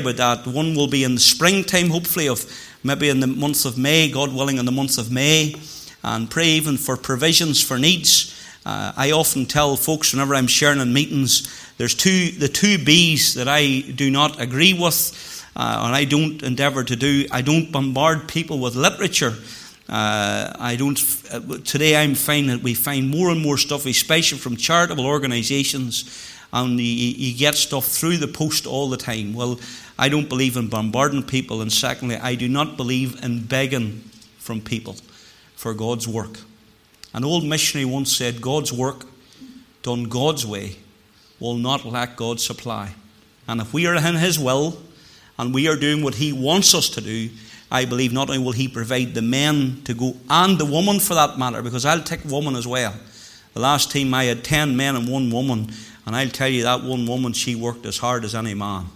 that. One will be in the springtime, hopefully, of maybe in the month of May, God willing, in the month of May, and pray even for provisions for needs. Uh, I often tell folks whenever I'm sharing in meetings, there's two the two B's that I do not agree with, uh, and I don't endeavour to do. I don't bombard people with literature. Uh, I don't. Uh, today, I'm finding that we find more and more stuff, especially from charitable organisations, and you, you get stuff through the post all the time. Well, I don't believe in bombarding people, and secondly, I do not believe in begging from people for God's work. An old missionary once said, God's work, done God's way, will not lack God's supply. And if we are in His will and we are doing what He wants us to do, I believe not only will He provide the men to go, and the woman for that matter, because I'll take woman as well. The last team I had 10 men and one woman, and I'll tell you that one woman, she worked as hard as any man.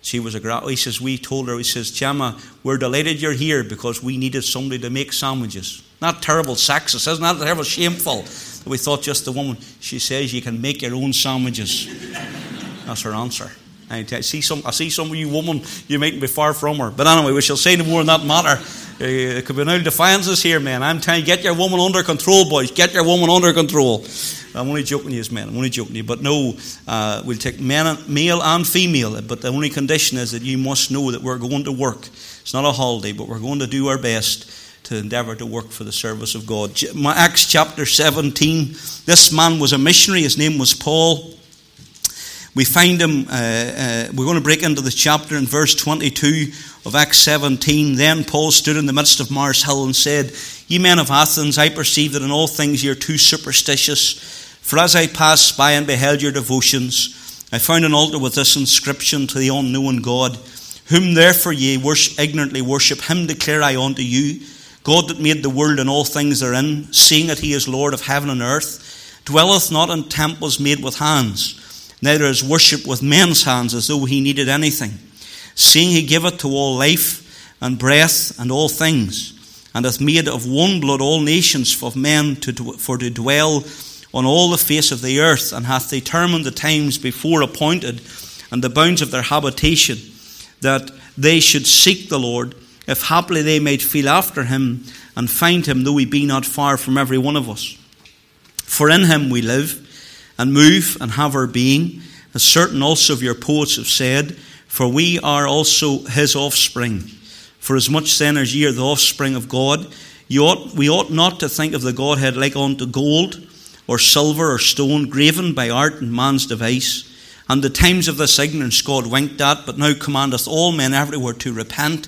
She was a great. He says, We told her, he says, Gemma, we're delighted you're here because we needed somebody to make sandwiches. Not terrible sexist, isn't that terrible shameful? We thought just the woman, she says, you can make your own sandwiches. That's her answer. I see some, I see some of you women, you mightn't be far from her. But anyway, we shall say no more on that matter. Uh, there could be no defiances here, man. I'm telling you, get your woman under control, boys. Get your woman under control. I'm only joking you, man. I'm only joking you. But no, uh, we'll take men, male and female. But the only condition is that you must know that we're going to work. It's not a holiday, but we're going to do our best to endeavour to work for the service of God. Acts chapter 17. This man was a missionary. His name was Paul. We find him, uh, uh, we're going to break into the chapter in verse 22 of Acts 17. Then Paul stood in the midst of Mars Hill and said, Ye men of Athens, I perceive that in all things ye are too superstitious. For as I passed by and beheld your devotions, I found an altar with this inscription to the unknown God, whom therefore ye worship, ignorantly worship, him declare I unto you God that made the world and all things therein, seeing that he is Lord of heaven and earth, dwelleth not in temples made with hands, neither is worship with men's hands as though he needed anything, seeing he giveth to all life and breath and all things, and hath made of one blood all nations of men to, for to dwell on all the face of the earth, and hath determined the times before appointed and the bounds of their habitation, that they should seek the Lord if haply they might feel after him and find him, though he be not far from every one of us. For in him we live and move and have our being, as certain also of your poets have said, for we are also his offspring. For as much then as ye are the offspring of God, ought, we ought not to think of the Godhead like unto gold, or silver, or stone, graven by art and man's device. And the times of this ignorance God winked at, but now commandeth all men everywhere to repent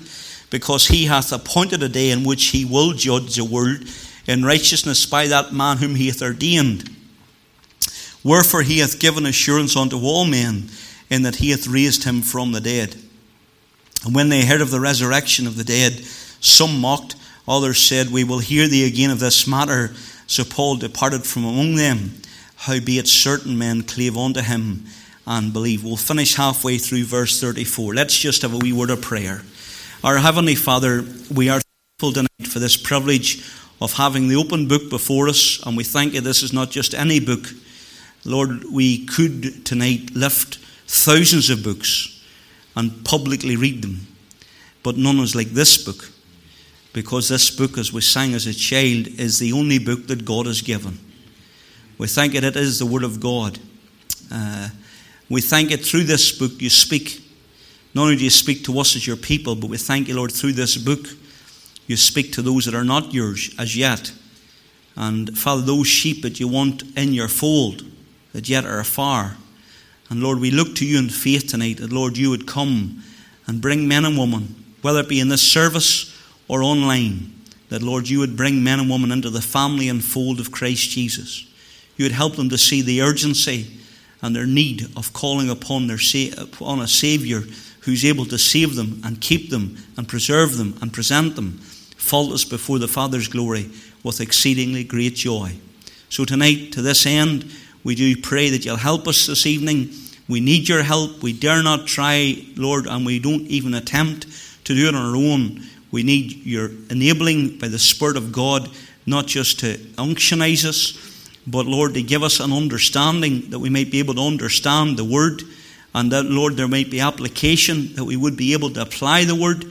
because he hath appointed a day in which he will judge the world in righteousness by that man whom he hath ordained. Wherefore he hath given assurance unto all men, in that he hath raised him from the dead. And when they heard of the resurrection of the dead, some mocked, others said, We will hear thee again of this matter. So Paul departed from among them. Howbeit certain men clave unto him and believe. We'll finish halfway through verse 34. Let's just have a wee word of prayer. Our Heavenly Father, we are thankful tonight for this privilege of having the open book before us, and we thank you this is not just any book. Lord, we could tonight lift thousands of books and publicly read them, but none is like this book, because this book, as we sang as a child, is the only book that God has given. We thank it, it is the Word of God. Uh, we thank it through this book you speak not only do you speak to us as your people, but we thank you, Lord, through this book, you speak to those that are not yours as yet. And Father, those sheep that you want in your fold that yet are afar. And Lord, we look to you in faith tonight that, Lord, you would come and bring men and women, whether it be in this service or online, that, Lord, you would bring men and women into the family and fold of Christ Jesus. You would help them to see the urgency and their need of calling upon, their, upon a Saviour who's able to save them and keep them and preserve them and present them faultless before the Father's glory with exceedingly great joy. So tonight, to this end, we do pray that you'll help us this evening. We need your help. We dare not try, Lord, and we don't even attempt to do it on our own. We need your enabling by the Spirit of God, not just to unctionize us, but Lord, to give us an understanding that we might be able to understand the Word and that, Lord, there might be application, that we would be able to apply the word,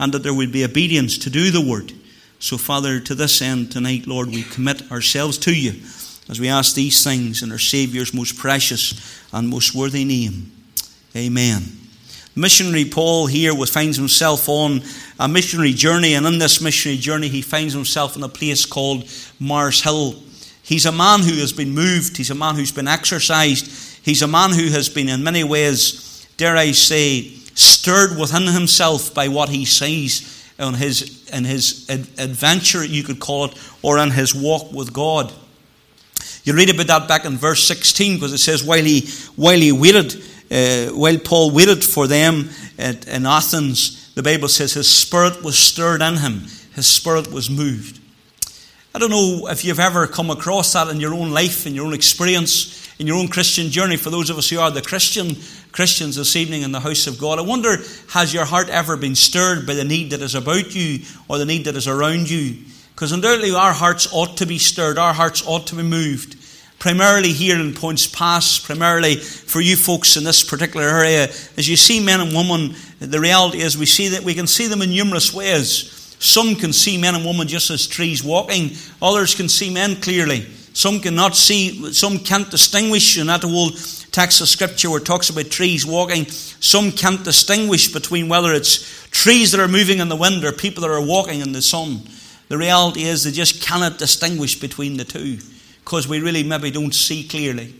and that there would be obedience to do the word. So, Father, to this end tonight, Lord, we commit ourselves to you as we ask these things in our Saviour's most precious and most worthy name. Amen. Missionary Paul here finds himself on a missionary journey, and in this missionary journey, he finds himself in a place called Mars Hill. He's a man who has been moved, he's a man who's been exercised, he's a man who has been, in many ways, dare I say, stirred within himself by what he sees in his, in his adventure, you could call it, or in his walk with God. You read about that back in verse 16 because it says, while he, while he waited, uh, while Paul waited for them at, in Athens, the Bible says his spirit was stirred in him, his spirit was moved. I don't know if you've ever come across that in your own life, in your own experience, in your own Christian journey. For those of us who are the Christian Christians this evening in the house of God, I wonder has your heart ever been stirred by the need that is about you or the need that is around you? Because undoubtedly our hearts ought to be stirred, our hearts ought to be moved. Primarily here in Poyntzpass, primarily for you folks in this particular area, as you see men and women, the reality is we see that we can see them in numerous ways. Some can see men and women just as trees walking, others can see men clearly. Some cannot see, some can't distinguish, and that old text of scripture where it talks about trees walking, some can't distinguish between whether it's trees that are moving in the wind or people that are walking in the sun. The reality is they just cannot distinguish between the two because we really maybe don't see clearly.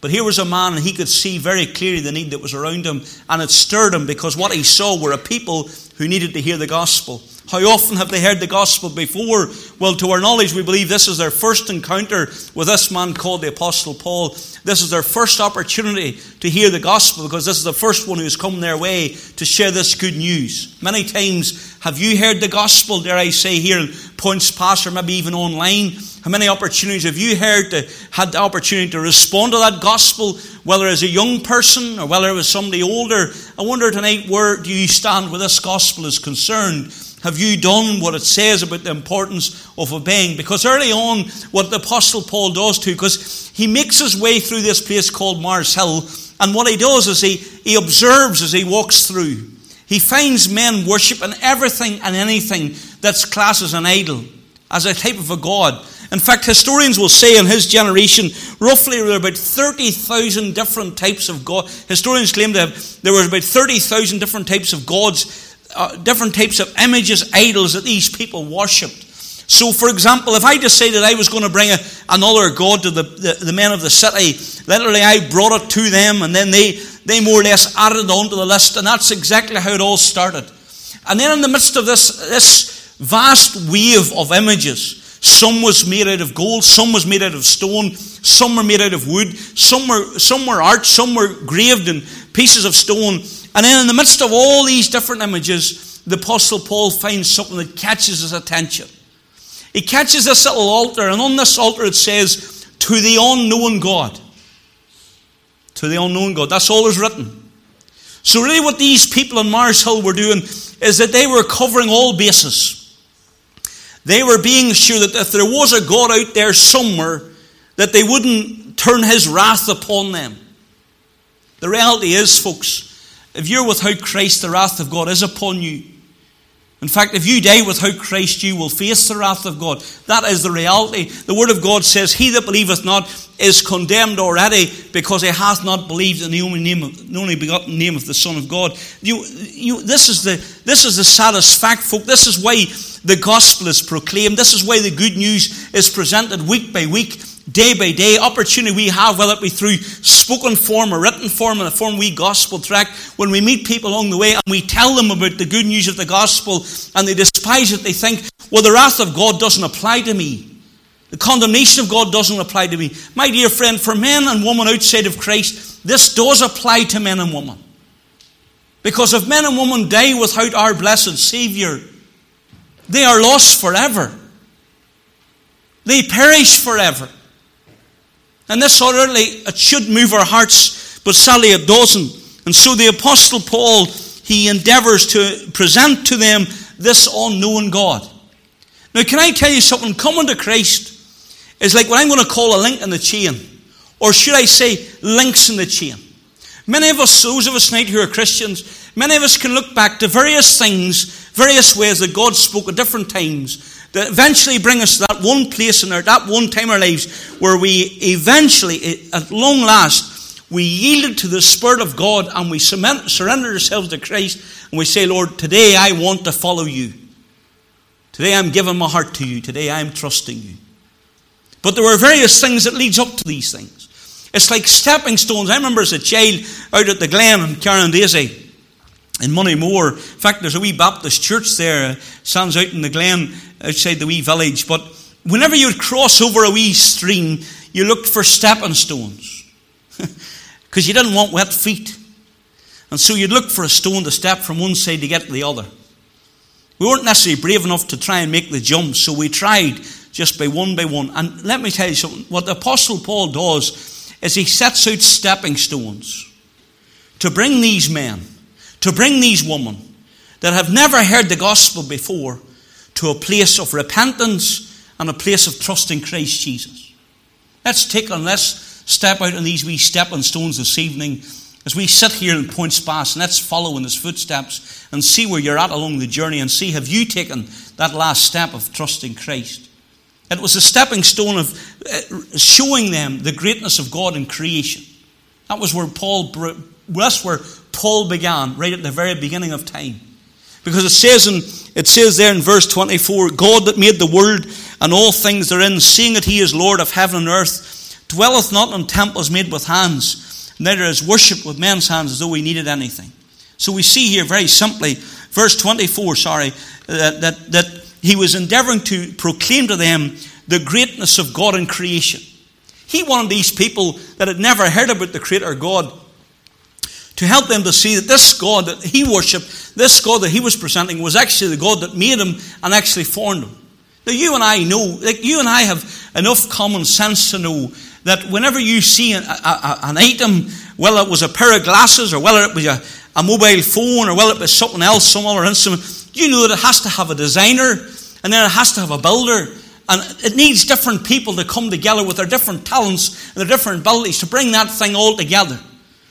But here was a man, and he could see very clearly the need that was around him, and it stirred him because what he saw were a people who needed to hear the gospel. How often have they heard the gospel before? Well, to our knowledge, we believe this is their first encounter with this man called the Apostle Paul. This is their first opportunity to hear the gospel because this is the first one who's come their way to share this good news. Many times have you heard the gospel, dare I say, here in Poyntzpass or maybe even online? How many opportunities have you heard to, had the opportunity to respond to that gospel, whether as a young person or whether it was somebody older? I wonder tonight, where do you stand where this gospel is concerned? Have you done what it says about the importance of obeying? Because early on, what the Apostle Paul does too, because he makes his way through this place called Mars Hill, and what he does is he, he observes as he walks through. He finds men worshiping everything and anything that's classed as an idol, as a type of a god. In fact, historians will say in his generation, roughly there were about 30,000 different types of God. Historians claim that there were about 30,000 different types of gods uh, different types of images, idols that these people worshipped. So, for example, if I decided I was going to bring a, another god to the, the, the, men of the city, literally I brought it to them and then they, they more or less added it onto the list, and that's exactly how it all started. And then in the midst of this, this vast wave of images, some was made out of gold, some was made out of stone, some were made out of wood, some were, some were art, some were graved in pieces of stone. And then in the midst of all these different images, the Apostle Paul finds something that catches his attention. He catches this little altar, and on this altar it says, To the unknown God. To the unknown God. That's all that's written. So, really, what these people on Mars Hill were doing is that they were covering all bases. They were being sure that if there was a God out there somewhere, that they wouldn't turn his wrath upon them. The reality is, folks, if you're without Christ, the wrath of God is upon you. In fact, if you die without Christ, you will face the wrath of God. That is the reality. The Word of God says, He that believeth not is condemned already because he hath not believed in the only, name of, the only begotten name of the Son of God. You, you, this, is the, this is the saddest fact, folk. This is why the gospel is proclaimed. This is why the good news is presented week by week day by day opportunity we have, whether it be through spoken form or written form in the form we gospel tract, when we meet people along the way and we tell them about the good news of the gospel and they despise it, they think, well, the wrath of God doesn't apply to me. The condemnation of God doesn't apply to me. My dear friend, for men and women outside of Christ, this does apply to men and women. Because if men and women die without our blessed Savior, they are lost forever. They perish forever. And this certainly it should move our hearts, but sadly it doesn't. And so the Apostle Paul, he endeavors to present to them this unknown God. Now, can I tell you something? Coming to Christ is like what I'm going to call a link in the chain. Or should I say, links in the chain. Many of us, those of us tonight who are Christians, many of us can look back to various things, various ways that God spoke at different times that eventually bring us to that one place in our, that one time in our lives where we eventually, eh, at long last, we yielded to the Spirit of God and we surrender ourselves to Christ and we say, Lord, today I want to follow you. Today I'm giving my heart to you. Today I'm trusting you. But there were various things that leads up to these things. It's like stepping stones. I remember as a child out at the Glen in Daisy eh, in Moneymore. In fact, there's a wee Baptist church there, eh, stands out in the Glen outside the wee village. But whenever you cross over a wee stream, you looked for stepping stones because you didn't want wet feet. And so you'd look for a stone to step from one side to get to the other. We weren't necessarily brave enough to try and make the jump, so we tried just by one by one. And let me tell you something what the Apostle Paul does is he sets out stepping stones to bring these men, to bring these women that have never heard the gospel before to a place of repentance and a place of trust in Christ Jesus. Let's take and let's step out on these wee stepping stones this evening as we sit here in Poyntzpass and let's follow in his footsteps and see where you're at along the journey and see have you taken that last step of trusting Christ. It was a stepping stone of uh, showing them the greatness of God in creation. That was where Paul, that's where Paul began, right at the very beginning of time. Because it says in it says there in verse 24, God that made the world and all things therein, seeing that he is Lord of heaven and earth, dwelleth not in temples made with hands, neither is worshipped with men's hands as though he needed anything. So we see here very simply, verse 24, sorry, uh, that, that, that he was endeavoring to proclaim to them the greatness of God in creation. He wanted these people that had never heard about the Creator God to help them to see that this God that he worshipped, this God that he was presenting, was actually the God that made him and actually formed him. Now, you and I know, like you and I have enough common sense to know that whenever you see an, a, an item, whether it was a pair of glasses or whether it was a, a mobile phone or whether it was something else, some other instrument, you know that it has to have a designer and then it has to have a builder. And it needs different people to come together with their different talents and their different abilities to bring that thing all together.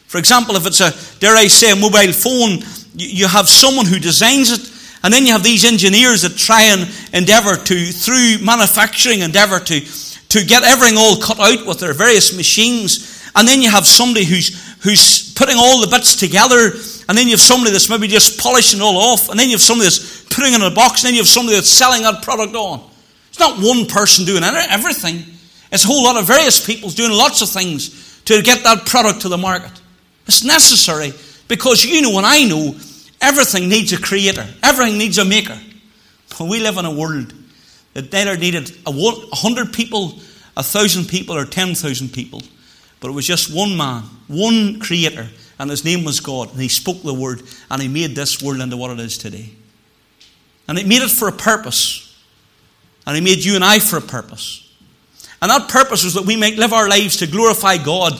For example, if it's a, dare I say, a mobile phone, you have someone who designs it, and then you have these engineers that try and endeavor to, through manufacturing, endeavor to, to get everything all cut out with their various machines. And then you have somebody who's, who's putting all the bits together, and then you have somebody that's maybe just polishing it all off, and then you have somebody that's putting it in a box, and then you have somebody that's selling that product on. It's not one person doing everything. It's a whole lot of various people doing lots of things to get that product to the market. It's necessary because you know and I know everything needs a creator, everything needs a maker. But we live in a world that neither needed a hundred people, a thousand people, or ten thousand people. But it was just one man, one creator, and his name was God. And he spoke the word, and he made this world into what it is today. And he made it for a purpose. And he made you and I for a purpose. And that purpose was that we might live our lives to glorify God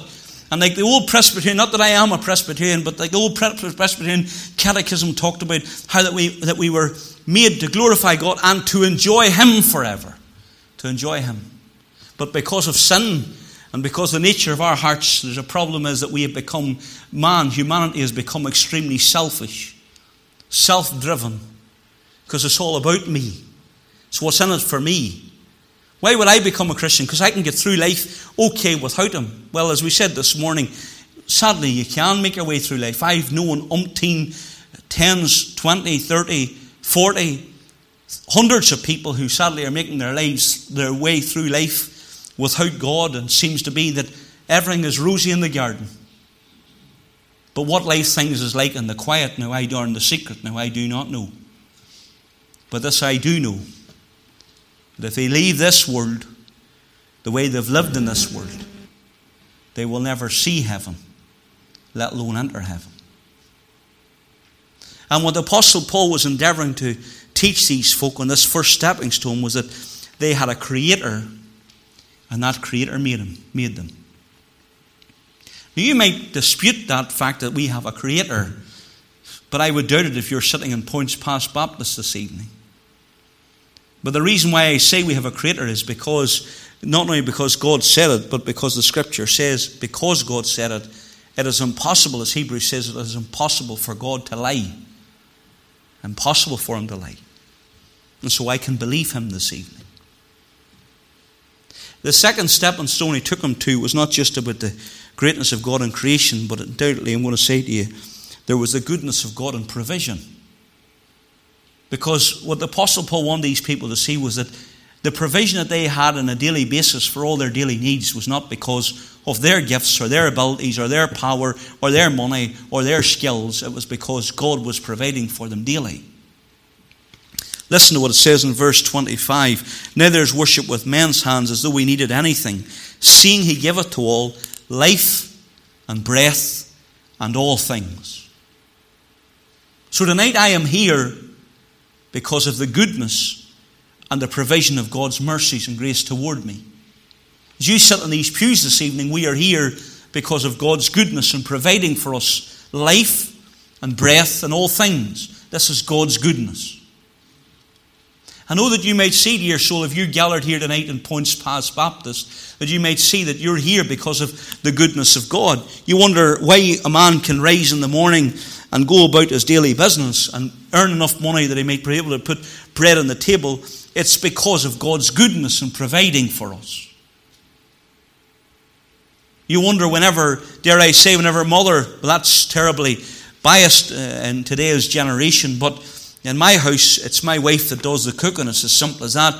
and like the old Presbyterian, not that I am a Presbyterian, but like the old Presbyterian catechism talked about how that we, that we were made to glorify God and to enjoy Him forever. To enjoy Him. But because of sin and because the nature of our hearts, there's a problem is that we have become, man, humanity has become extremely selfish, self driven, because it's all about me. It's what's in it for me? Why would I become a Christian? Because I can get through life okay without Him. Well, as we said this morning, sadly, you can make your way through life. I've known umpteen, tens, 20, 30, 40, hundreds of people who sadly are making their lives, their way through life without God, and seems to be that everything is rosy in the garden. But what life things is like in the quiet now, I darn the secret now, I do not know. But this I do know that if they leave this world the way they've lived in this world, they will never see heaven, let alone enter heaven. And what the Apostle Paul was endeavoring to teach these folk on this first stepping stone was that they had a creator, and that creator made, him, made them. Now, you might dispute that fact that we have a creator, but I would doubt it if you're sitting in Poyntzpass Baptist this evening. But the reason why I say we have a creator is because, not only because God said it, but because the scripture says, because God said it, It is impossible, as Hebrews says, it is impossible for God to lie. Impossible for him to lie. And so I can believe him this evening. The second stepping stone he took him to was not just about the greatness of God in creation, but undoubtedly, I'm going to say to you, there was the goodness of God in provision. Because what the Apostle Paul wanted these people to see was that the provision that they had on a daily basis for all their daily needs was not because of their gifts or their abilities or their power or their money or their skills. It was because God was providing for them daily. Listen to what it says in verse 25. Neither is worship with men's hands as though we needed anything, seeing he giveth to all life and breath and all things. So tonight I am here because of the goodness and the provision of God's mercies and grace toward me. As you sit in these pews this evening, we are here because of God's goodness and providing for us life and breath and all things. This is God's goodness. I know that you might see your soul, if you're gathered here tonight in Poyntzpass Baptist, that you might see that you're here because of the goodness of God. You wonder why a man can rise in the morning and go about his daily business and earn enough money that he might be able to put bread on the table. It's because of God's goodness in providing for us. You wonder whenever, dare I say, whenever mother, well, that's terribly biased uh, in today's generation, but in my house, it's my wife that does the cooking. It's as simple as that.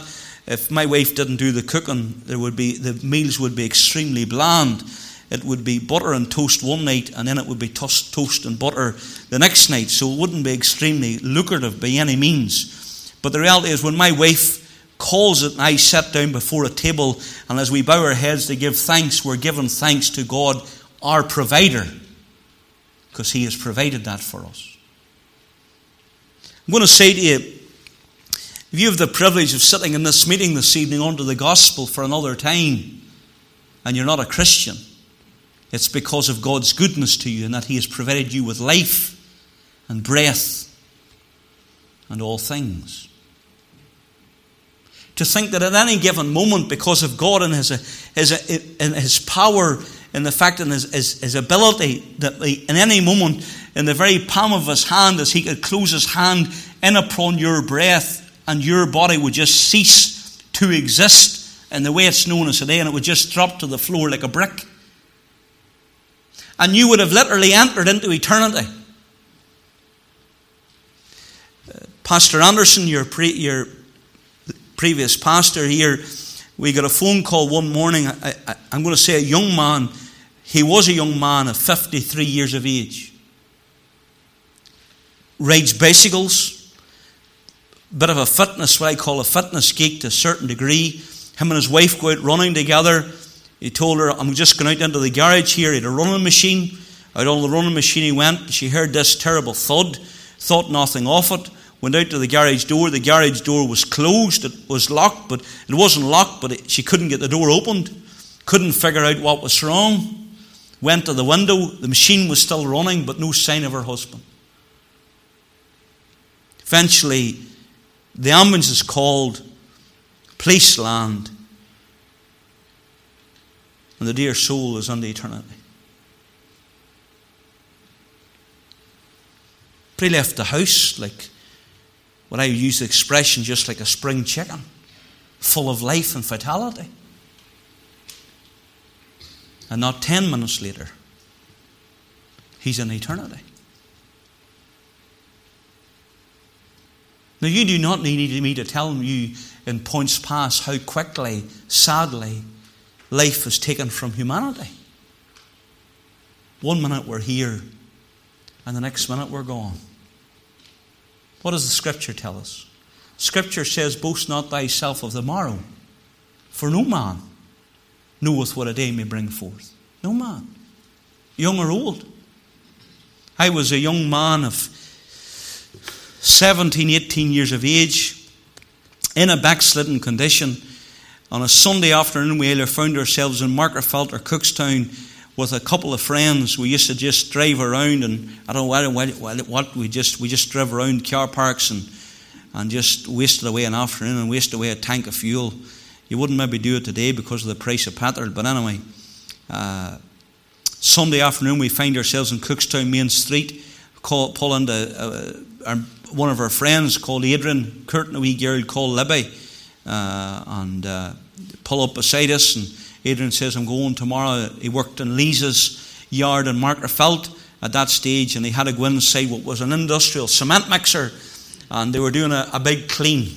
If my wife didn't do the cooking, there would be the meals would be extremely bland. It would be butter and toast one night, and then it would be toast, toast and butter the next night. So it wouldn't be extremely lucrative by any means. But the reality is, when my wife calls it, and I sit down before a table, and as we bow our heads to give thanks, we're giving thanks to God, our provider, because He has provided that for us. I'm going to say to you, if you have the privilege of sitting in this meeting this evening under the gospel for another time, and you're not a Christian, it's because of God's goodness to you and that He has provided you with life and breath and all things. To think that at any given moment, because of God and His, His, and his power in the fact and his, his, his ability, that in any moment in the very palm of his hand as he could close his hand in upon your breath and your body would just cease to exist in the way it's known as today and it would just drop to the floor like a brick. And you would have literally entered into eternity. Uh, pastor Anderson, your, pre, your previous pastor here, we got a phone call one morning. I, am going to say a young man. He was a young man of 53 years of age rides bicycles, bit of a fitness, what I call a fitness geek to a certain degree. Him and his wife go out running together. He told her, I'm just going out into the garage here. He had a running machine. Out on the running machine he went. She heard this terrible thud, thought nothing of it, went out to the garage door. The garage door was closed. It was locked, but it wasn't locked, but it, she couldn't get the door opened. Couldn't figure out what was wrong. Went to the window. The machine was still running, but no sign of her husband. Eventually, the ambulance is called, police land, and the dear soul is unto eternity. He left the house like what I use the expression just like a spring chicken, full of life and vitality. And not ten minutes later, he's in eternity. Now, you do not need me to tell you in Poyntzpass how quickly, sadly, life is taken from humanity. One minute we're here, and the next minute we're gone. What does the Scripture tell us? Scripture says, Boast not thyself of the morrow, for no man knoweth what a day may bring forth. No man, young or old. I was a young man of 17, 18 years of age, in a backslidden condition. On a Sunday afternoon, we either found ourselves in Magherafelt or Cookstown with a couple of friends. We used to just drive around, and I don't know what, what we just we just drove around car parks and and just wasted away an afternoon and wasted away a tank of fuel. You wouldn't maybe do it today because of the price of petrol, but anyway, uh, Sunday afternoon, we find ourselves in Cookstown Main Street, call, pulling uh, our, one of our friends called Adrian, Kurt and a wee girl called Libby, and uh, pull up beside us. And Adrian says, I'm going tomorrow. He worked in Lisa's yard in Magherafelt at that stage, and he had to go inside what was an industrial cement mixer, and they were doing a, a big clean.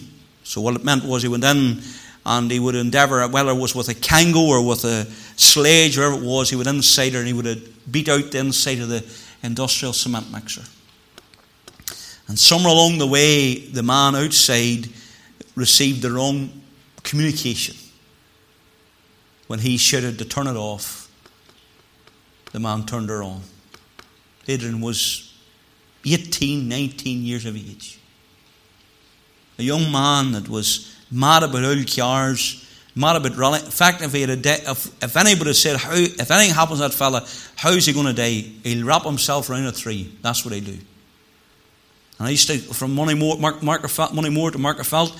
So what it meant was he went in and he would endeavour, whether it was with a kango or with a sledge, wherever it was, he would inside and he would beat out the inside of the industrial cement mixer. And somewhere along the way, the man outside received the wrong communication. When he shouted to turn it off, the man turned her on. Adrian was 18, 19 years of age. A young man that was mad about old cars, mad about. In fact, if, he had a de- if, if anybody said, how, if anything happens to that fella, how's he going to die? He'll wrap himself around a tree. That's what he'll do. And I used to, from Moneymore, Mark, Moneymore to Magherafelt,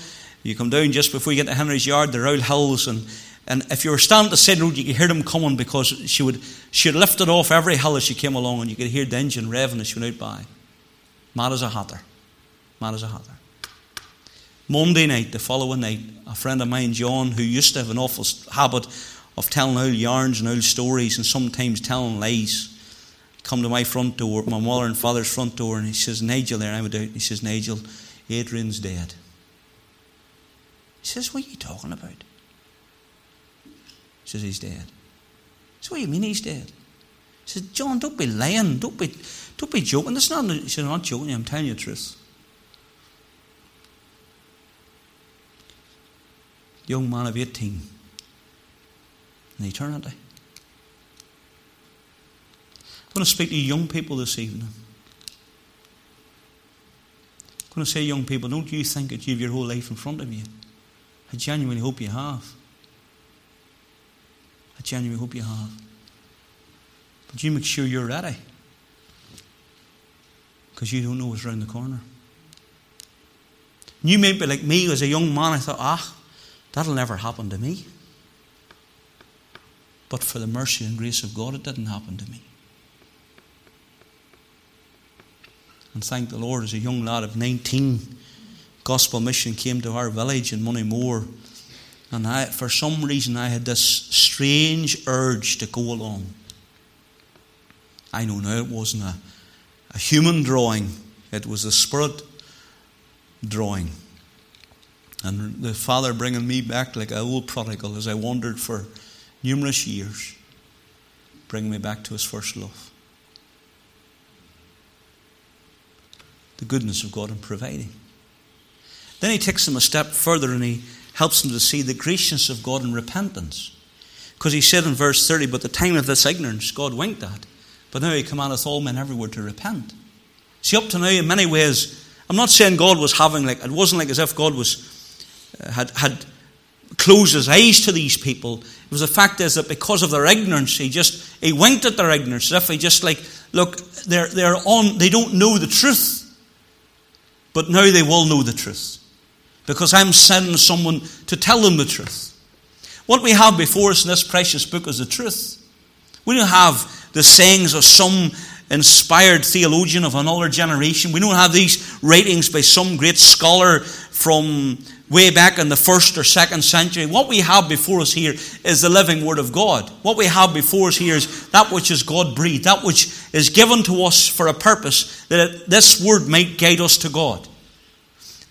you come down just before you get to Henry's Yard, the are hills, and, and if you were standing at the side road, you could hear them coming because she would she had lifted off every hill as she came along, and you could hear the engine revving as she went out by. Mad as a hatter. Mad as a hatter. Monday night, the following night, a friend of mine, John, who used to have an awful habit of telling old yarns and old stories and sometimes telling lies, come to my front door, my mother and father's front door, and he says, Nigel there, I'm out, he says, Nigel, Adrian's dead. He says, What are you talking about? He says, He's dead. So what do you mean he's dead? He says, John, don't be lying. Don't be, don't be joking. That's not, he said, I'm not joking. I'm telling you the truth. Young man of 18 in eternity. I'm going to speak to young people this evening. I'm going to say, young people, don't you think that you have your whole life in front of you? I genuinely hope you have. I genuinely hope you have. But you make sure you're ready. Because you don't know what's around the corner. You may be like me as a young man, I thought, ah, that'll never happen to me. But for the mercy and grace of God, it didn't happen to me. And thank the Lord, as a young lad of 19, gospel mission came to our village in Moneymore. And I, for some reason, I had this strange urge to go along. I know now it wasn't a, a human drawing, it was a spirit drawing. And the Father bringing me back like an old prodigal as I wandered for numerous years, bringing me back to His first love. The goodness of God in providing. Then He takes them a step further and He helps them to see the graciousness of God in repentance. Because He said in verse 30, But the time of this ignorance God winked at but now he commandeth all men everywhere to repent. See, up to now, in many ways, I'm not saying God was having like, it wasn't like as if God was, uh, had, had closed his eyes to these people. It was the fact is that because of their ignorance, he just, he winked at their ignorance, as if he just like, look, they're, they're on, they don't know the truth. But now they will know the truth. Because I'm sending someone to tell them the truth. What we have before us in this precious book is the truth. We don't have the sayings of some inspired theologian of another generation. We don't have these writings by some great scholar from way back in the first or second century. What we have before us here is the living Word of God. What we have before us here is that which is God breathed, that which is given to us for a purpose, that this Word might guide us to God.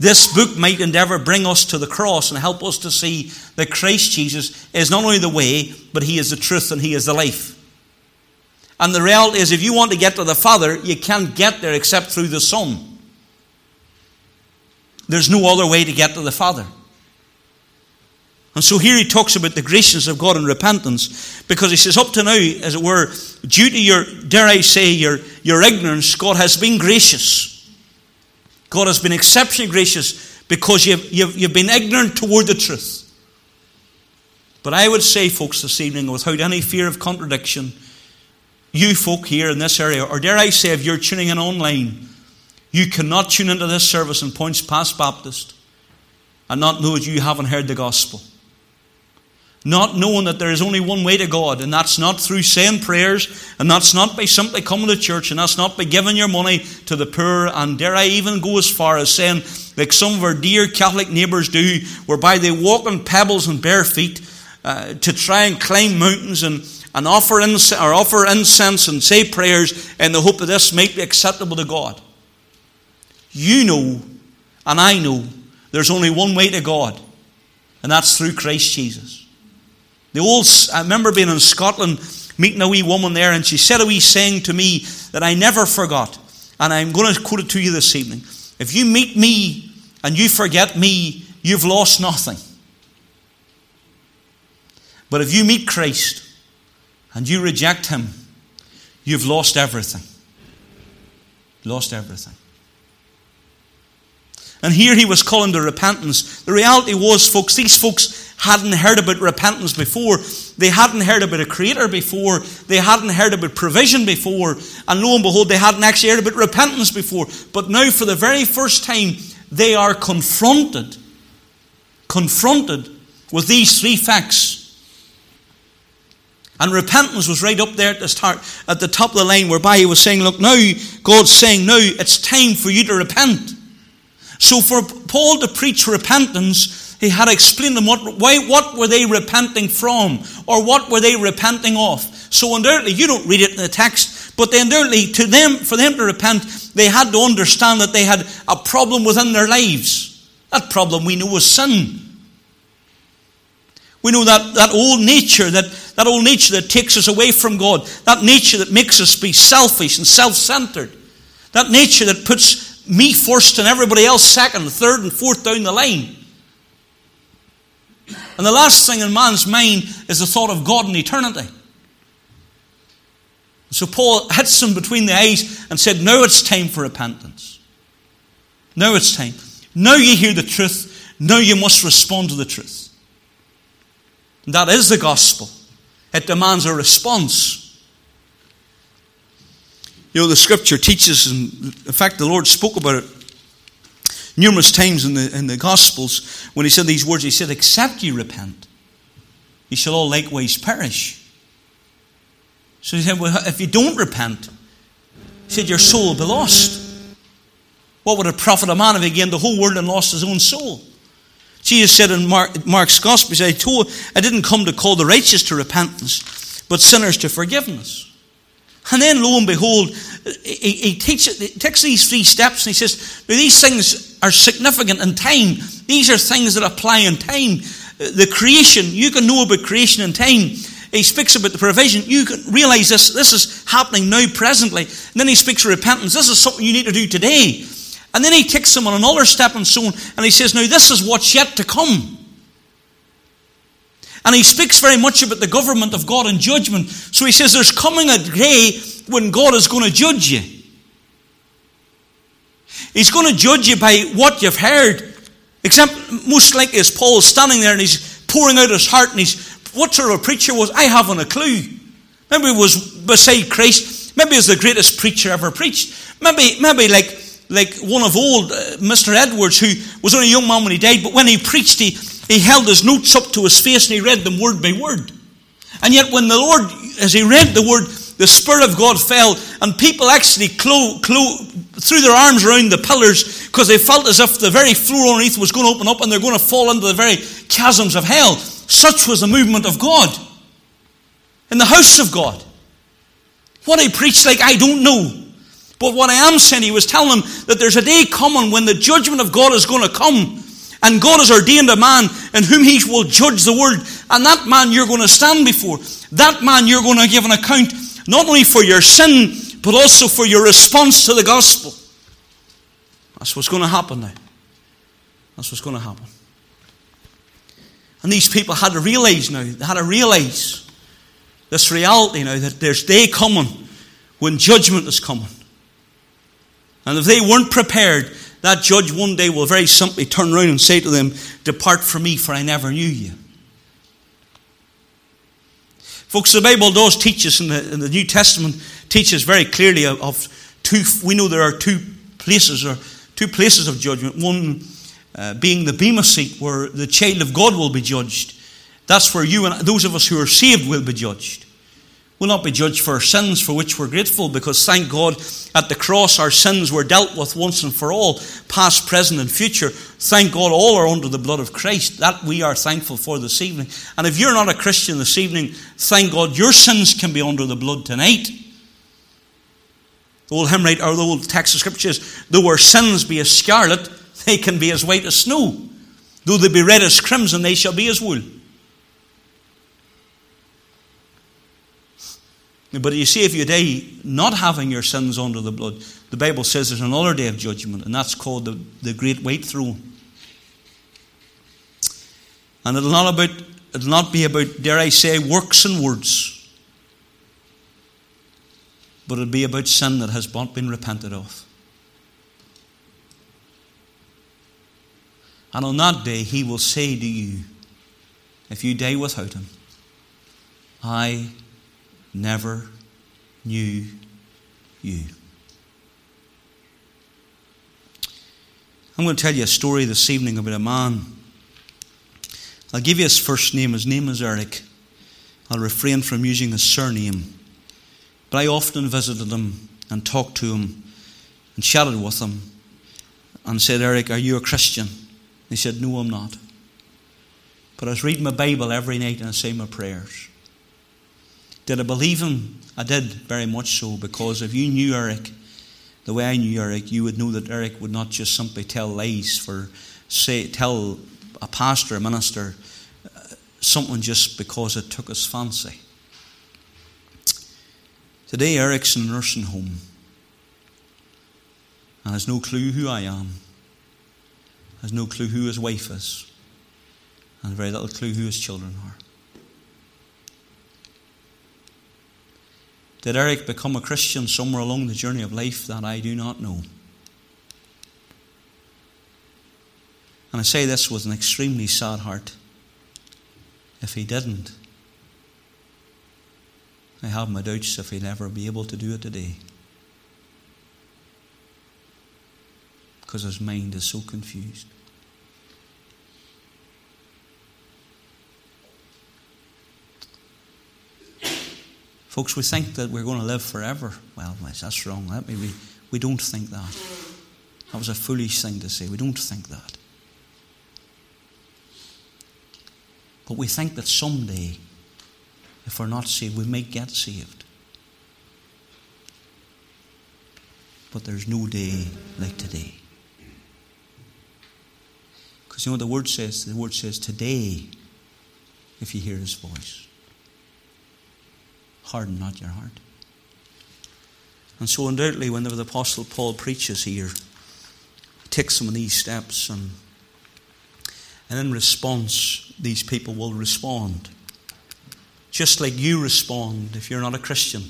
This book might endeavour bring us to the cross and help us to see that Christ Jesus is not only the way, but He is the truth and He is the life. And the reality is, if you want to get to the Father, you can't get there except through the Son. There's no other way to get to the Father. And so here he talks about the graciousness of God and repentance because he says, up to now, as it were, due to your, dare I say, your, your ignorance, God has been gracious. God has been exceptionally gracious because you've, you've, you've been ignorant toward the truth. But I would say, folks, this evening, without any fear of contradiction, you folk here in this area, or dare I say, if you're tuning in online, you cannot tune into this service in Poyntzpass Baptist and not know that you haven't heard the gospel. Not knowing that there is only one way to God, and that's not through saying prayers, and that's not by simply coming to church, and that's not by giving your money to the poor, and dare I even go as far as saying, like some of our dear Catholic neighbours do, whereby they walk on pebbles and bare feet uh, to try and climb mountains and, and offer, incense, or offer incense and say prayers in the hope that this might be acceptable to God. You know, and I know, there's only one way to God, and that's through Christ Jesus. The old, I remember being in Scotland, meeting a wee woman there, and she said a wee saying to me that I never forgot. And I'm going to quote it to you this evening. If you meet me and you forget me, you've lost nothing. But if you meet Christ and you reject him, you've lost everything. Lost everything. And here he was calling to repentance. The reality was, folks, these folks hadn't heard about repentance before. They hadn't heard about a creator before. They hadn't heard about provision before. And lo and behold, they hadn't actually heard about repentance before. But now, for the very first time, they are confronted, confronted with these three facts. And repentance was right up there at the start, at the top of the line, whereby he was saying, Look, now God's saying, Now it's time for you to repent. So for Paul to preach repentance, he had explained them what, why, what were they repenting from or what were they repenting of. So undoubtedly, you don't read it in the text, but then undoubtedly, to them, for them to repent, they had to understand that they had a problem within their lives. That problem we know is sin. We know that, that old nature, that, that old nature that takes us away from God, that nature that makes us be selfish and self centered, that nature that puts me first and everybody else second, third, and fourth down the line. And the last thing in man's mind is the thought of God and eternity. So Paul hits him between the eyes and said, Now it's time for repentance. Now it's time. Now you hear the truth. Now you must respond to the truth. And that is the gospel. It demands a response. You know, the scripture teaches, and in fact, the Lord spoke about it numerous times in the, in the Gospels when he said these words. He said, Except you repent, you shall all likewise perish. So he said, Well, if you don't repent, he said, Your soul will be lost. What would it profit a man if he gained the whole world and lost his own soul? Jesus said in Mark, Mark's Gospel, I, told, I didn't come to call the righteous to repentance, but sinners to forgiveness. And then, lo and behold, he, he, teaches, he takes these three steps and he says, These things are significant in time. These are things that apply in time. Uh, the creation, you can know about creation in time. He speaks about the provision. You can realize this, this is happening now, presently. And then he speaks of repentance. This is something you need to do today. And then he takes them on another step and so on, and he says, Now, this is what's yet to come. And he speaks very much about the government of God and judgment. So he says, There's coming a day when God is going to judge you. He's going to judge you by what you've heard. Except, most likely, as Paul standing there and he's pouring out his heart and he's, what sort of a preacher was? I haven't a clue. Maybe it was beside Christ. Maybe he was the greatest preacher ever preached. Maybe, maybe like, like one of old, uh, Mr. Edwards, who was only a young man when he died, but when he preached, he, he held his notes up to his face and he read them word by word. And yet, when the Lord, as he read the word, the Spirit of God fell, and people actually clo- clo- threw their arms around the pillars because they felt as if the very floor underneath was going to open up and they're going to fall into the very chasms of hell. Such was the movement of God in the house of God. What he preached like, I don't know. But what I am saying, he was telling them that there's a day coming when the judgment of God is going to come. And God has ordained a man in whom he will judge the world. And that man you're going to stand before. That man you're going to give an account not only for your sin, but also for your response to the gospel. That's what's going to happen now. That's what's going to happen. And these people had to realize now, they had to realize this reality now that there's day coming when judgment is coming. And if they weren't prepared, that judge one day will very simply turn around and say to them, Depart from me, for I never knew you. Folks, the Bible does teach us in the, in the New Testament, teaches very clearly of, two, we know there are two places, or two places of judgment. One uh, being the Bema seat, where the child of God will be judged. That's where you and those of us who are saved will be judged. We'll not be judged for our sins for which we're grateful because thank God at the cross our sins were dealt with once and for all, past, present, and future. Thank God all are under the blood of Christ. That we are thankful for this evening. And if you're not a Christian this evening, thank God your sins can be under the blood tonight. The old hymn right, or the old text of scripture is, though our sins be as scarlet, they can be as white as snow. Though they be red as crimson, they shall be as wool. But you see, if you die not having your sins under the blood, the Bible says there's another day of judgment, and that's called the, the Great White Throne. And it'll not about it'll not be about, dare I say, works and words. But it'll be about sin that has not been repented of. And on that day he will say to you, if you die without him, I never knew you. I'm going to tell you a story this evening about a man. I'll give you his first name. His name is Eric. I'll refrain from using his surname. But I often visited him and talked to him and chatted with him and said, Eric, are you a Christian? He said, No, I'm not. But I was reading my Bible every night and I say my prayers. Did I believe him? I did, very much so, because if you knew Eric the way I knew Eric, you would know that Eric would not just simply tell lies for, say, tell a pastor, a minister, uh, something just because it took his fancy. Today, Eric's in a nursing home and has no clue who I am, has no clue who his wife is, and very little clue who his children are. Did Eric become a Christian somewhere along the journey of life that I do not know? And I say this with an extremely sad heart. If he didn't, I have my doubts if he'll ever be able to do it today. Because his mind is so confused. Folks, we think that we're going to live forever. Well, that's wrong. Let me, we, we don't think that. That was a foolish thing to say. We don't think that. But we think that someday, if we're not saved, we may get saved. But there's no day like today. Because you know what the word says? The word says, today, if you hear his voice harden not your heart. And so, undoubtedly, whenever the Apostle Paul preaches here, he takes some of these steps, and, and in response, these people will respond. Just like you respond if you're not a Christian.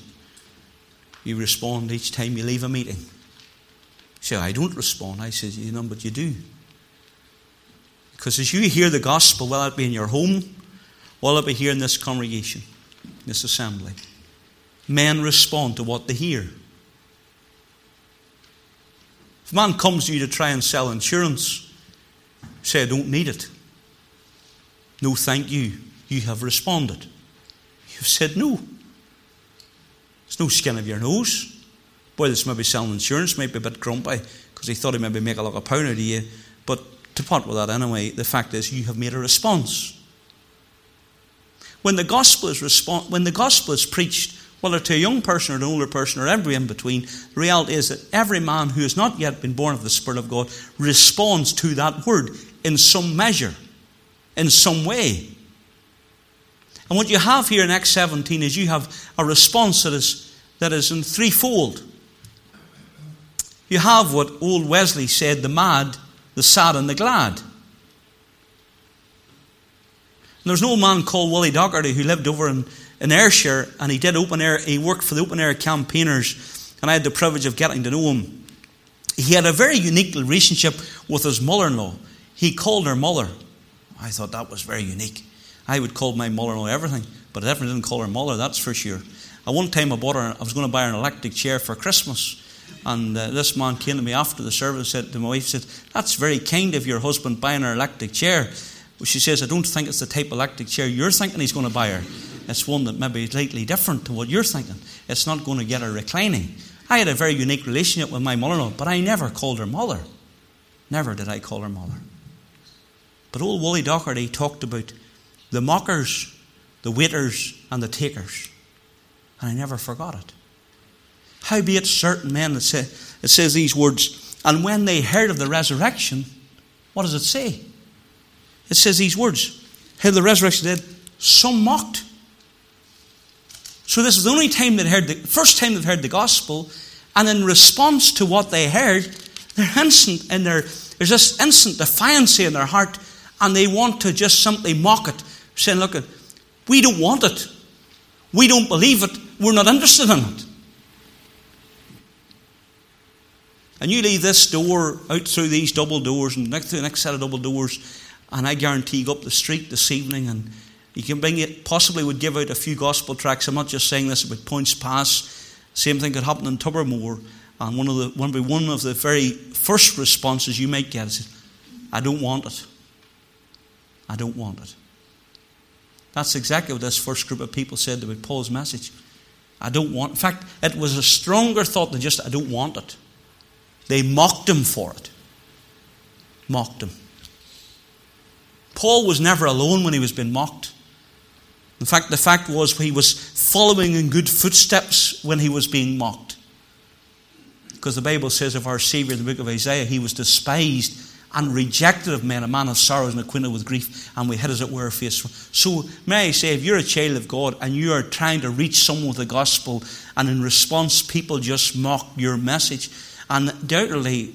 You respond each time you leave a meeting. Say, I don't respond. I say, you know, but you do. Because as you hear the gospel, whether it be in your home, whether it be here in this congregation, this assembly, men respond to what they hear. If a man comes to you to try and sell insurance, say, I don't need it. No, thank you. You have responded. Said no. There's no skin of your nose. Boy, this maybe selling insurance might be a bit grumpy because he thought he maybe make a lot of pound out of you. But to part with that anyway, the fact is you have made a response. When the gospel is respon- when the gospel is preached, whether to a young person or an older person or every in between, the reality is that every man who has not yet been born of the Spirit of God responds to that word in some measure, in some way. And what you have here in Acts 17 is you have a response that is, that is in threefold. You have what old Wesley said the mad, the sad, and the glad. And there's an old man called Willie Doherty who lived over in, in Ayrshire and he did open air, he worked for the open air campaigners, and I had the privilege of getting to know him. He had a very unique relationship with his mother in law. He called her mother. I thought that was very unique. I would call my mother law everything, but I definitely didn't call her mother, that's for sure. At one time, I bought her, I was going to buy her an electric chair for Christmas. And uh, this man came to me after the service said to my wife, said, That's very kind of your husband buying her electric chair. Well, she says, I don't think it's the type of electric chair you're thinking he's going to buy her. It's one that maybe is slightly different to what you're thinking. It's not going to get her reclining. I had a very unique relationship with my mother in law, but I never called her mother. Never did I call her mother. But old Wally Docherty talked about the mockers, the waiters, and the takers. And I never forgot it. Howbeit certain men that say it says these words, and when they heard of the resurrection, what does it say? It says these words, heard the resurrection dead, some mocked. So this is the only time they heard the first time they've heard the gospel, and in response to what they heard, they're instant in their there's this instant defiance in their heart, and they want to just simply mock it, saying, Look, we don't want it. We don't believe it. We're not interested in it. And you leave this door out through these double doors and next to the next set of double doors, and I guarantee you go up the street this evening and you can bring it, possibly would give out a few gospel tracts. I'm not just saying this about Poyntzpass. Same thing could happen in Tobermory. And one of the one, one of the very first responses you might get is, I don't want it. I don't want it. That's exactly what this first group of people said about Paul's message. I don't want. In fact, it was a stronger thought than just I don't want it. They mocked him for it. Mocked him. Paul was never alone when he was being mocked. In fact, the fact was he was following in good footsteps when he was being mocked. Because the Bible says of our Savior in the book of Isaiah, he was despised and rejected of men, a man of sorrows and acquainted with grief, and we hid as it were face. So, may I say, if you're a child of God and you are trying to reach someone with the gospel, and in response, people just mock your message, and undoubtedly,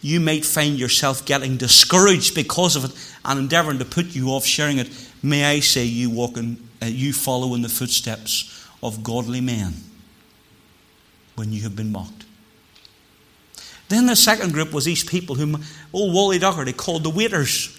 you might find yourself getting discouraged because of it and endeavoring to put you off sharing it. May I say, you walk in, uh, you follow in the footsteps of godly men when you have been mocked. Then the second group was these people whom old Wally Docherty called the waiters.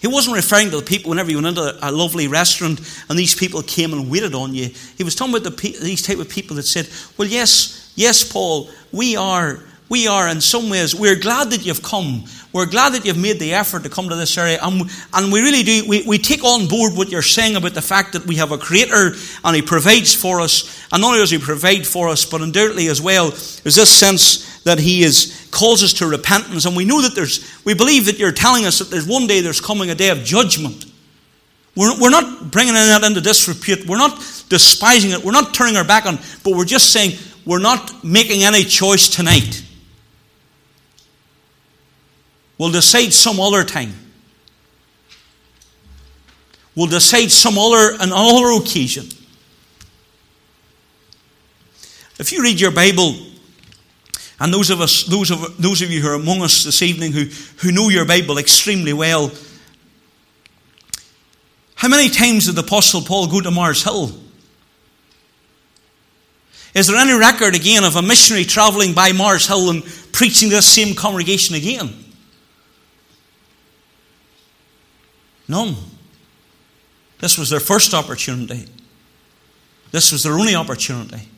He wasn't referring to the people whenever you went into a lovely restaurant and these people came and waited on you. He was talking about the, these type of people that said, "Well, yes, yes, Paul, we are, we are in some ways. We're glad that you've come. We're glad that you've made the effort to come to this area, and, and we really do. We, we take on board what you're saying about the fact that we have a Creator and He provides for us. And not only does He provide for us, but undoubtedly as well, there's this sense that he is calls us to repentance. And we know that there's we believe that you're telling us that there's one day there's coming a day of judgment. We're, we're not bringing that into disrepute. We're not despising it. We're not turning our back on but we're just saying we're not making any choice tonight. We'll decide some other time. We'll decide some other another occasion. If you read your bible and those of us, those of, those of you who are among us this evening who, who know your Bible extremely well, how many times did the Apostle Paul go to Mars Hill? Is there any record again of a missionary travelling by Mars Hill and preaching to this same congregation again? None. This was their first opportunity. This was their only opportunity.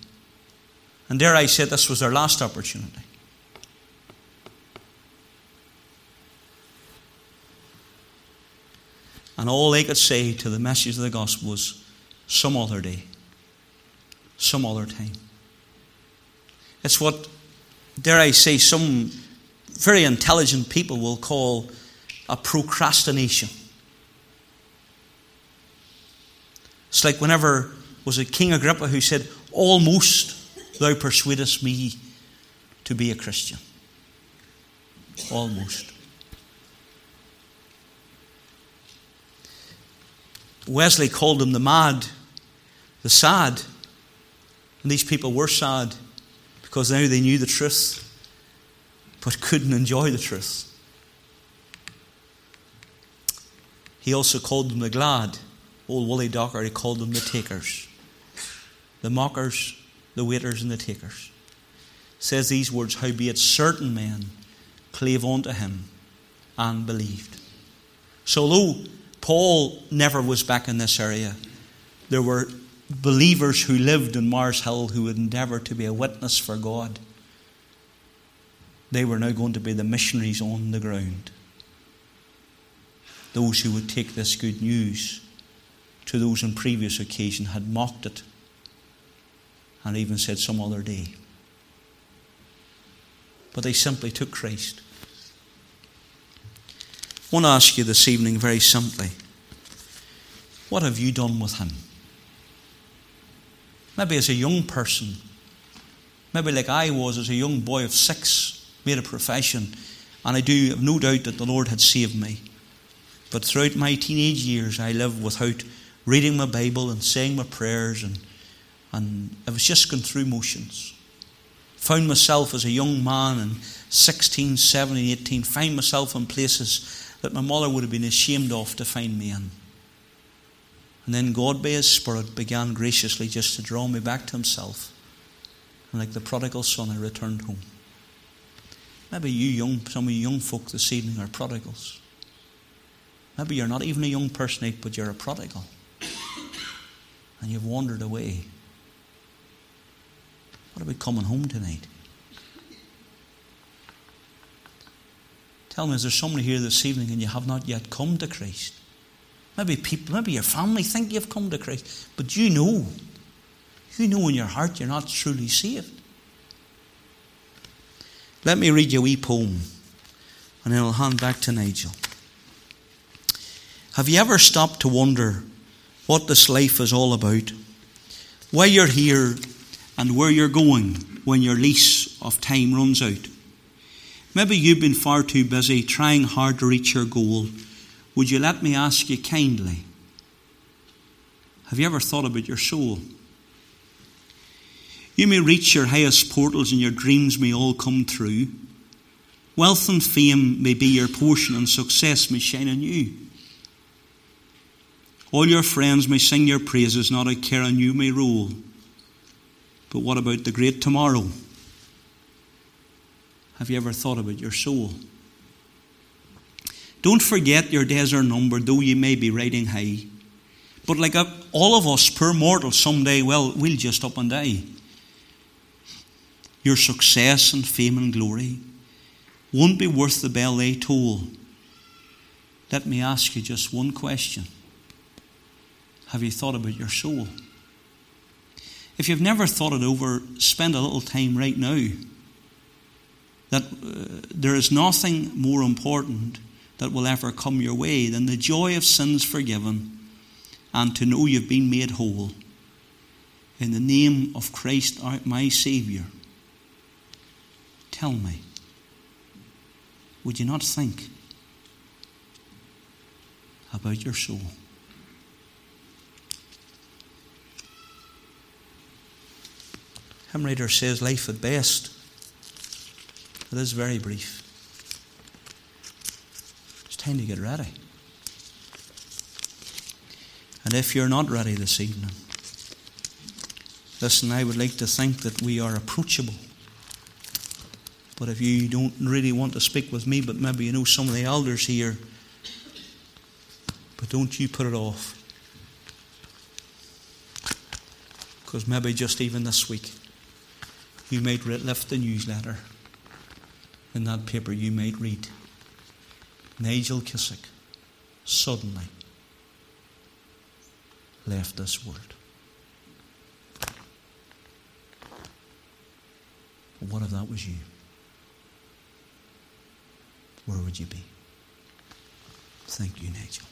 And dare I say, this was their last opportunity. And all they could say to the message of the gospel was, some other day, some other time. It's what, dare I say, some very intelligent people will call a procrastination. It's like whenever was it King Agrippa who said, almost Thou persuadest me to be a Christian. Almost. Wesley called them the mad, the sad. And these people were sad because now they knew the truth but couldn't enjoy the truth. He also called them the glad. Old Wally Docker, he called them the takers, the mockers, the waiters and the takers. Says these words, Howbeit certain men clave unto him and believed. So, although Paul never was back in this area, there were believers who lived in Mars Hill who would endeavour to be a witness for God. They were now going to be the missionaries on the ground. those who would take this good news to those on previous occasion had mocked it and even said some other day. But they simply took Christ. I want to ask you this evening very simply what have you done with Him? Maybe as a young person, maybe like I was as a young boy of six, made a profession, and I do have no doubt that the Lord had saved me. But throughout my teenage years, I lived without reading my Bible and saying my prayers, and, and I was just going through motions. Found myself as a young man in 16, 17, 18, find myself in places that my mother would have been ashamed of to find me in. And then God, by His Spirit, began graciously just to draw me back to Himself. And like the prodigal son, I returned home. Maybe you young, some of you young folk this evening are prodigals. Maybe you're not even a young person, eh, but you're a prodigal. And you've wandered away. What about coming home tonight? Tell me, is there somebody here this evening and you have not yet come to Christ? Maybe people, maybe your family think you've come to Christ, but you know, you know in your heart you're not truly saved. Let me read you a wee poem, and then I'll hand back to Nigel. Have you ever stopped to wonder what this life is all about? Why you're here and where you're going when your lease of time runs out? Maybe you've been far too busy trying hard to reach your goal. Would you let me ask you kindly? Have you ever thought about your soul? You may reach your highest portals and your dreams may all come true. Wealth and fame may be your portion and success may shine on you. All your friends may sing your praises, not a care on you may rule. But what about the great tomorrow? Have you ever thought about your soul? Don't forget your days are numbered, though you may be riding high. But like all of us, poor mortals, someday, well, we'll just up and die your success and fame and glory won't be worth the bell they toll. Let me ask you just one question Have you thought about your soul? If you've never thought it over, spend a little time right now. That uh, there is nothing more important that will ever come your way than the joy of sins forgiven and to know you've been made whole. In the name of Christ, my Saviour. Tell me, would you not think about your soul? Hymn writer says life at best it is very brief. It's time to get ready. And if you're not ready this evening, listen, I would like to think that we are approachable but if you don't really want to speak with me, but maybe you know some of the elders here, but don't you put it off. Because maybe just even this week, you might lift the newsletter. In that paper, you might read Nigel Kissick suddenly left this world. What if that was you? where would you be? Thank you, Nigel.